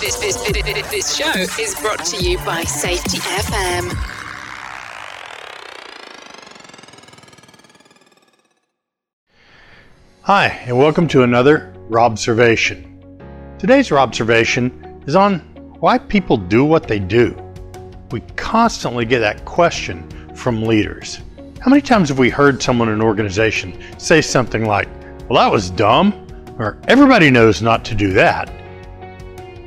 This, this, this, show is brought to you by Safety FM. Hi, and welcome to another Robservation. Today's Robservation is on why people do what they do. We constantly get that question from leaders. How many times have we heard someone in an organization say something like, Well, that was dumb, or everybody knows not to do that?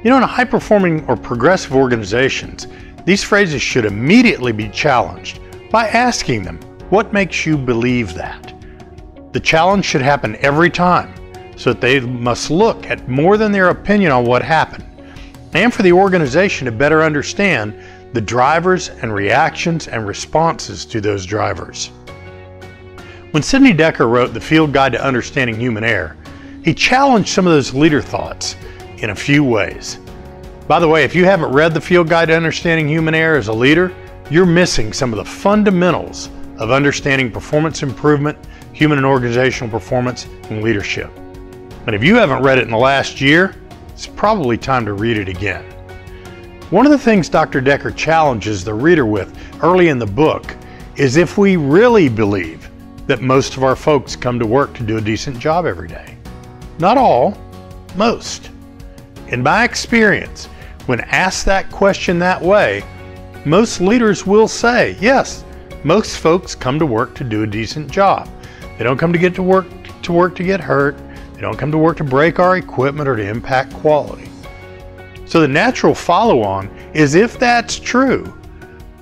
You know, in high performing or progressive organizations, these phrases should immediately be challenged by asking them, What makes you believe that? The challenge should happen every time so that they must look at more than their opinion on what happened, and for the organization to better understand the drivers and reactions and responses to those drivers. When Sidney Dekker wrote The Field Guide to Understanding Human Error, he challenged some of those leader thoughts in a few ways. By the way, if you haven't read The Field Guide to Understanding Human Error as a leader, you're missing some of the fundamentals of understanding performance improvement, human and organizational performance, and leadership. And if you haven't read it in the last year, it's probably time to read it again. One of the things Dr. Dekker challenges the reader with early in the book is if we really believe that most of our folks come to work to do a decent job every day. Not all, most. In my experience, when asked that question that way, most leaders will say, yes, most folks come to work to do a decent job. They don't come to get to work to work to get hurt. They don't come to work to break our equipment or to impact quality. So the natural follow on is if that's true,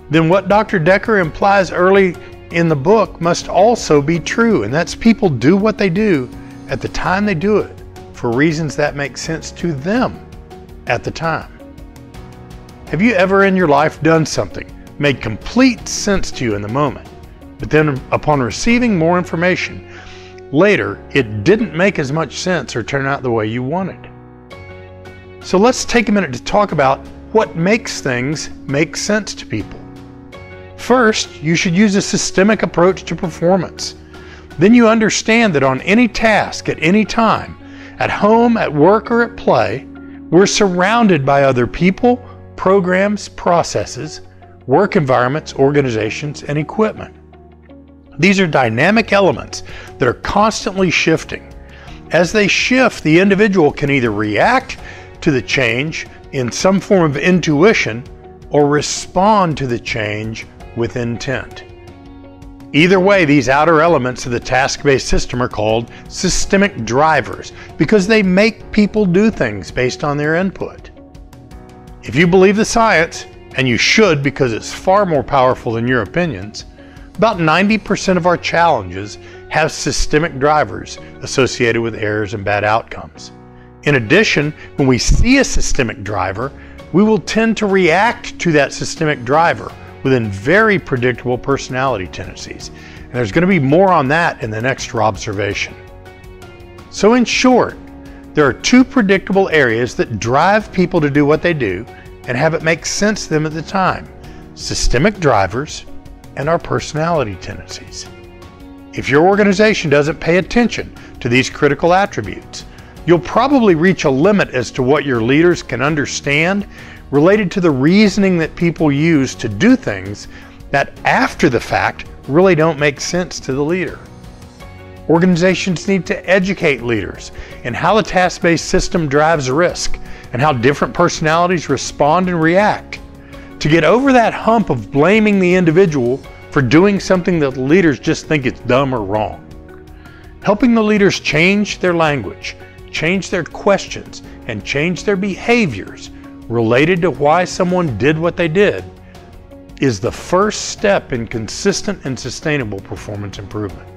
then what Dr. Dekker implies early in the book must also be true, and that's people do what they do at the time they do it for reasons that make sense to them at the time. Have you ever in your life done something, made complete sense to you in the moment, but then upon receiving more information, later it didn't make as much sense or turn out the way you wanted? So let's take a minute to talk about what makes things make sense to people. First, you should use a systemic approach to performance. Then you understand that on any task at any time, at home, at work, or at play, we're surrounded by other people, programs, processes, work environments, organizations, and equipment. These are dynamic elements that are constantly shifting. As they shift, the individual can either react to the change in some form of intuition or respond to the change with intent. Either way, these outer elements of the task based system are called systemic drivers because they make people do things based on their input. If you believe the science, and you should because it's far more powerful than your opinions, about 90% of our challenges have systemic drivers associated with errors and bad outcomes. In addition, when we see a systemic driver, we will tend to react to that systemic driver within very predictable personality tendencies. And there's going to be more on that in the next observation. So, in short, there are two predictable areas that drive people to do what they do and have it make sense to them at the time systemic drivers and our personality tendencies. If your organization doesn't pay attention to these critical attributes, you'll probably reach a limit as to what your leaders can understand related to the reasoning that people use to do things that after the fact really don't make sense to the leader. Organizations need to educate leaders in how the task based system drives risk and how different personalities respond and react. To get over that hump of blaming the individual for doing something that leaders just think it's dumb or wrong. Helping the leaders change their language, change their questions, and change their behaviors related to why someone did what they did is the first step in consistent and sustainable performance improvement.